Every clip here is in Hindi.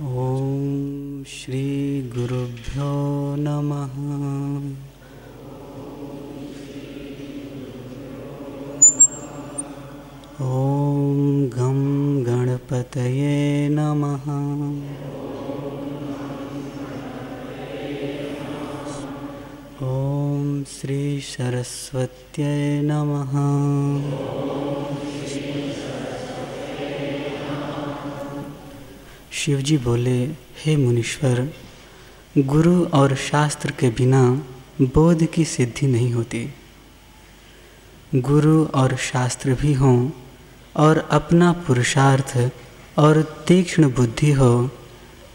ॐ श्रीगुरुभ्यो नमः। ॐ गं गणपतये नमः। ॐ श्रीसरस्वत्यै नमः शिवजी बोले, हे मुनीश्वर, गुरु और शास्त्र के बिना बोध की सिद्धि नहीं होती। गुरु और शास्त्र भी हों और अपना पुरुषार्थ और तीक्ष्ण बुद्धि हो,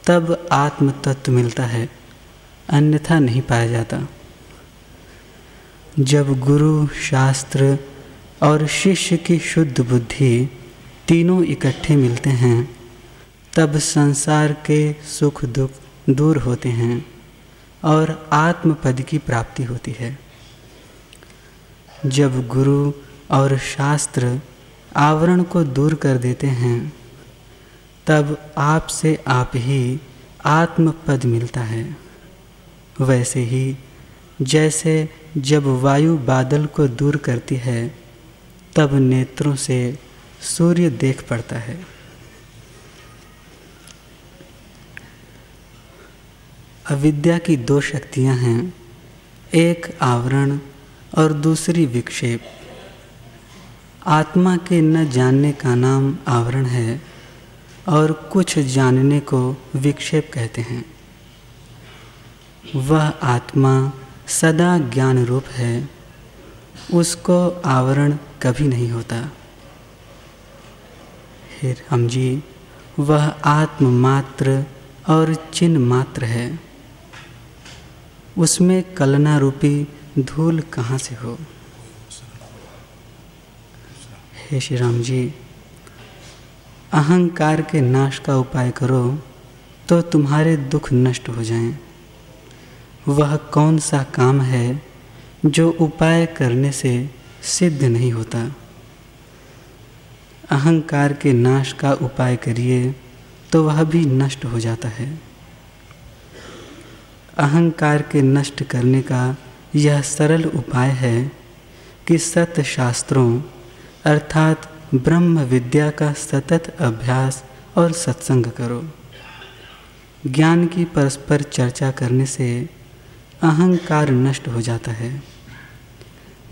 तब आत्म तत्व मिलता है, अन्यथा नहीं पाया जाता। जब गुरु, शास्त्र और शिष्य की शुद्ध बुद्धि तीनों इकट्ठे मिलते हैं तब संसार के सुख दुख दूर होते हैं और आत्मपद की प्राप्ति होती है। जब गुरु और शास्त्र आवरण को दूर कर देते हैं, तब आप से आप ही आत्मपद मिलता है। वैसे ही जैसे जब वायु बादल को दूर करती है, तब नेत्रों से सूर्य देख पड़ता है। अविद्या की दो शक्तियाँ हैं, एक आवरण और दूसरी विक्षेप। आत्मा के न जानने का नाम आवरण है और कुछ जानने को विक्षेप कहते हैं। वह आत्मा सदा ज्ञान रूप है, उसको आवरण कभी नहीं होता। हे हम जी, वह आत्म मात्र और चिन्ह मात्र है। उसमें कलना रूपी धूल कहाँ से हो? हे श्री राम जी, अहंकार के नाश का उपाय करो तो तुम्हारे दुख नष्ट हो जाएँ। वह कौन सा काम है जो उपाय करने से सिद्ध नहीं होता? अहंकार के नाश का उपाय करिए तो वह भी नष्ट हो जाता है। अहंकार के नष्ट करने का यह सरल उपाय है कि सत्य शास्त्रों अर्थात ब्रह्म विद्या का सतत अभ्यास और सत्संग करो। ज्ञान की परस्पर चर्चा करने से अहंकार नष्ट हो जाता है।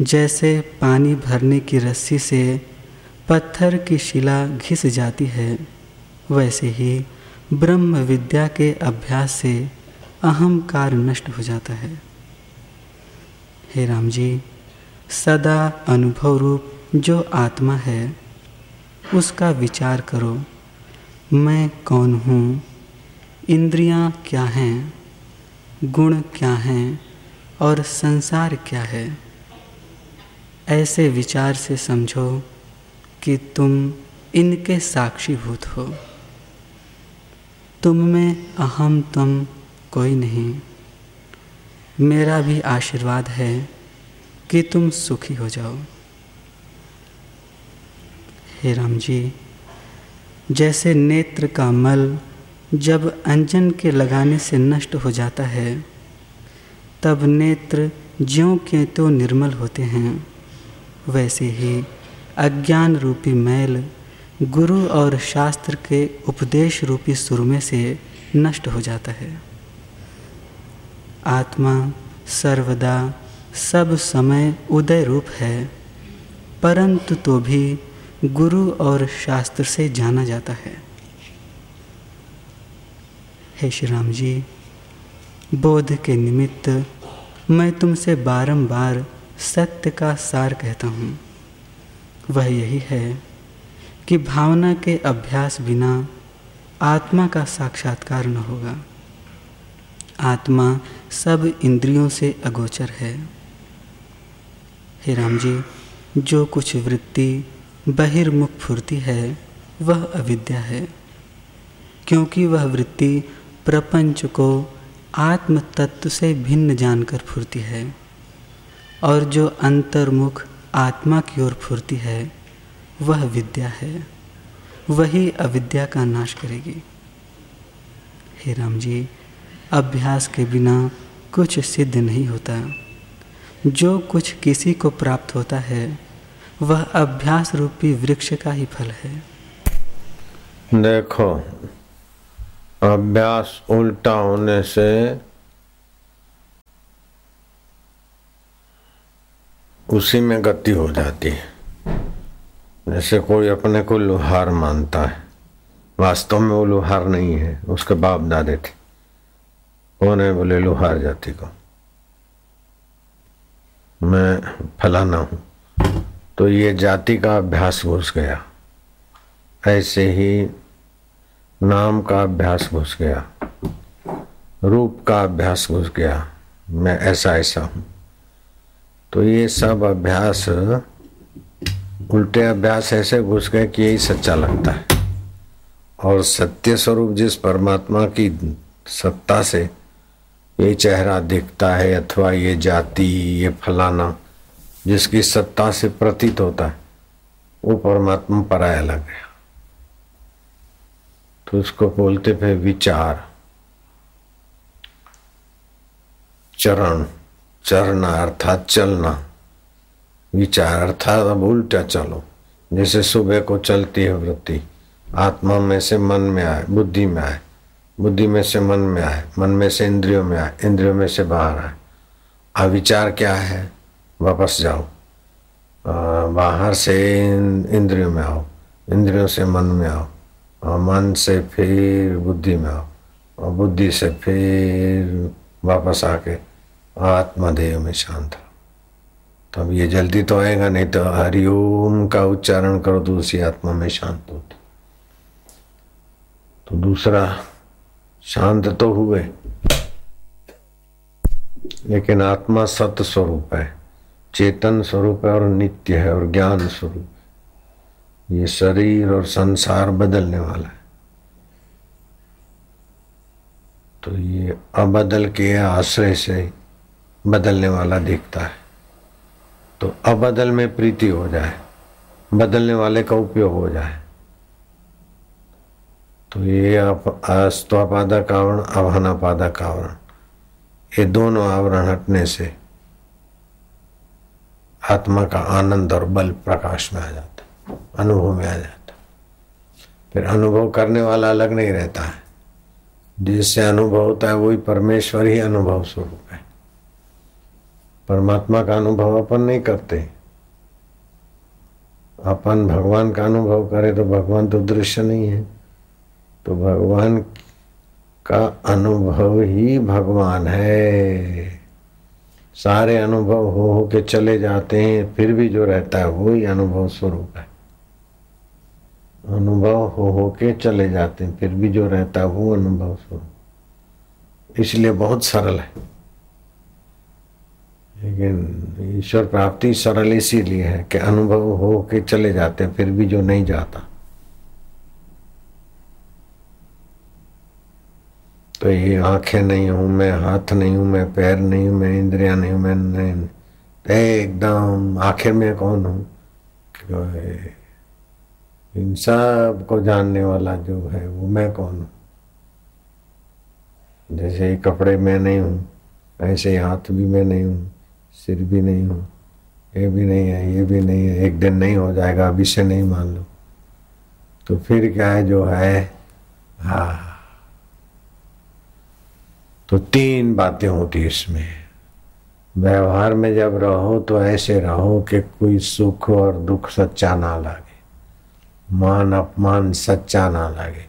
जैसे पानी भरने की रस्सी से पत्थर की शिला घिस जाती है, वैसे ही ब्रह्म विद्या के अभ्यास से अहंकार नष्ट हो जाता है। हे राम जी, सदा अनुभव रूप जो आत्मा है, उसका विचार करो, मैं कौन हूँ, इंद्रियाँ क्या हैं, गुण क्या हैं, और संसार क्या है? ऐसे विचार से समझो कि तुम इनके साक्षीभूत हो। तुम में अहम तुम कोई नहीं। मेरा भी आशीर्वाद है कि तुम सुखी हो जाओ। हे राम जी, जैसे नेत्र का मल जब अंजन के लगाने से नष्ट हो जाता है, तब नेत्र ज्यों के तो निर्मल होते हैं। वैसे ही अज्ञान रूपी मैल गुरु और शास्त्र के उपदेश रूपी सुरमे से नष्ट हो जाता है। आत्मा सर्वदा सब समय उदय रूप है। परंतु तो भी गुरु और शास्त्र से जाना जाता है। हे श्री राम जी, बोध के निमित्त मैं तुमसे बारंबार सत्य का सार कहता हूँ। वह यही है कि भावना के अभ्यास बिना आत्मा का साक्षात्कार न होगा। आत्मा सब इंद्रियों से अगोचर है। हे राम जी, जो कुछ वृत्ति बहिर्मुख फुर्ती है, वह अविद्या है। क्योंकि वह वृत्ति प्रपंच को आत्म तत्व से भिन्न जानकर फुरती है, और जो अंतर्मुख आत्मा की ओर फुरती है, वह विद्या है। वही अविद्या का नाश करेगी। हे राम जी अभ्यास के बिना कुछ सिद्ध नहीं होता। जो कुछ किसी को प्राप्त होता है, वह अभ्यास रूपी वृक्ष का ही फल है। देखो, अभ्यास उल्टा होने से उसी में गति हो जाती है। जैसे कोई अपने को लोहार मानता है। वास्तव में वो लोहार नहीं है, उसके बाप दादे थे। कौन है बोले लोहार जाति को। मैं फलाना हूँ। तो ये जाति का अभ्यास घुस गया। ऐसे ही नाम का अभ्यास घुस गया। रूप का अभ्यास घुस गया। मैं ऐसा ऐसा हूँ। तो ये सब अभ्यास, उल्टे अभ्यास ऐसे घुस गए कि यही सच्चा लगता है। और सत्य स्वरूप जिस परमात्मा की सत्ता से ये चेहरा दिखता है अथवा ये जाति, ये फलाना, जिसकी सत्ता से प्रतीत होता है, वो परमात्मा पराया लग गया। तो उसको बोलते थे विचार। चरण, चरना अर्थात चलना। विचार अर्थात अब उल्टा चलो। जैसे सुबह को चलती है वृत्ति, आत्मा में से मन में आए, बुद्धि में आए। बुद्धि में से मन में आए, मन में से इंद्रियों में आए, इंद्रियों में से बाहर आए। अब विचार क्या है? वापस जाओ। बाहर से इंद्रियों में आओ, इंद्रियों से मन में आओ, और मन से फिर बुद्धि में आओ, और बुद्धि से फिर वापस आके आत्मदेव में शांत रहो। तब ये जल्दी तो आएगा, नहीं तो हरिओम का उच्चारण करो तो उसी आत्मा में शांत होती। तो दूसरा शांत तो हुए, लेकिन आत्मा सत स्वरूप है, चेतन स्वरूप है और नित्य है और ज्ञान स्वरूप है। ये शरीर और संसार बदलने वाला है। तो ये अबदल के आश्रय से बदलने वाला दिखता है। तो अबदल में प्रीति हो जाए, बदलने वाले का उपयोग हो जाए। तो ये आप अस्त्वापादक आवरण अभानापादक आवरण ये दोनों आवरण हटने से आत्मा का आनंद और बल प्रकाश में आ जाता अनुभव में आ जाता फिर अनुभव करने वाला अलग नहीं रहता है। जिससे अनुभव होता है, वही परमेश्वर ही अनुभव स्वरूप है। परमात्मा का अनुभव अपन नहीं करते। अपन भगवान का अनुभव करे तो भगवान तो दृश्य नहीं है। तो भगवान का अनुभव ही भगवान है। सारे अनुभव हो हो के चले जाते हैं, फिर भी जो रहता है वो ही अनुभव स्वरूप है। अनुभव हो हो के चले जाते हैं, फिर भी जो रहता है वो अनुभव स्वरूप। इसलिए बहुत सरल है। लेकिन ईश्वर प्राप्ति सरल इसीलिए है कि अनुभव हो के चले जाते हैं, फिर भी जो नहीं जाता। तो ये आँखें नहीं हूँ, मैं हाथ नहीं हूँ, मैं पैर नहीं हूँ, मैं इंद्रिया नहीं हूँ, मैं नहीं एकदम आखिर में कौन हूँ? इन सबको जानने वाला जो है वो मैं कौन हूँ? जैसे ये कपड़े मैं नहीं हूँ, ऐसे ही हाथ भी मैं नहीं हूँ, सिर भी नहीं हूँ, ये भी नहीं है, ये भी नहीं है, एक दिन नहीं हो जाएगा अभी से नहीं मान लो। तो फिर क्या है जो है? हा। तो तीन बातें होती इसमें। व्यवहार में जब रहो तो ऐसे रहो कि कोई सुख और दुख सच्चा ना लगे। मान अपमान सच्चा ना लगे।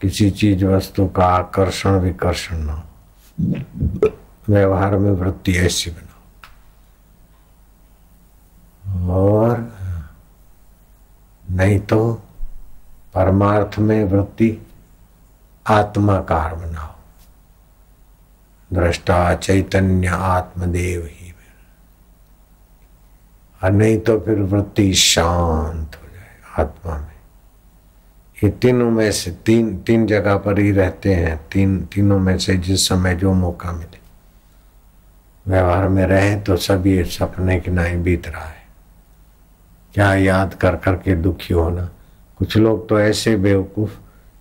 किसी चीज़ वस्तु का आकर्षण विकर्षण ना हो। व्यवहार में वृत्ति ऐसी बनाओ। और नहीं तो परमार्थ में वृत्ति आत्माकार बनाओ। दृष्टा चैतन्य आत्मदेव ही और नहीं तो फिर वृत्ति शांत हो जाए आत्मा में। ये तीनों में से तीन तीन जगह पर ही रहते हैं। तीन, तीनों में से जिस समय जो मौका मिले। व्यवहार में रहे तो सभी सपने की नाई बीत रहा है। क्या याद कर कर के दुखी होना। कुछ लोग तो ऐसे बेवकूफ़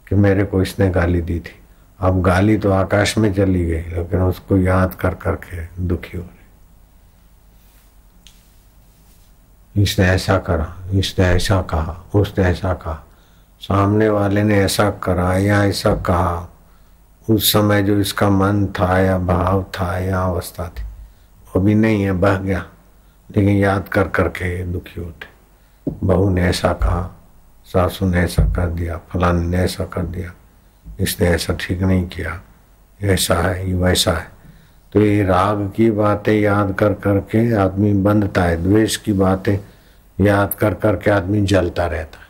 कि मेरे को इसने गाली दी थी। अब गाली तो आकाश में चली गई, लेकिन उसको याद कर करके दुखी हो रही। इसने ऐसा करा, इसने ऐसा कहा, उसने ऐसा कहा। सामने वाले ने ऐसा करा या ऐसा कहा। उस समय जो इसका मन था या भाव था या अवस्था थी, वो भी नहीं है, बह गया। लेकिन याद कर करके दुखी होते। बहू ने ऐसा कहा, सासू ने ऐसा कर दिया, फलाने ने ऐसा कर दिया। इसने ऐसा ठीक नहीं किया। ऐसा है, ये वैसा है। तो ये राग की बातें याद कर करके आदमी बंधता है, द्वेष की बातें याद कर करके आदमी जलता रहता है।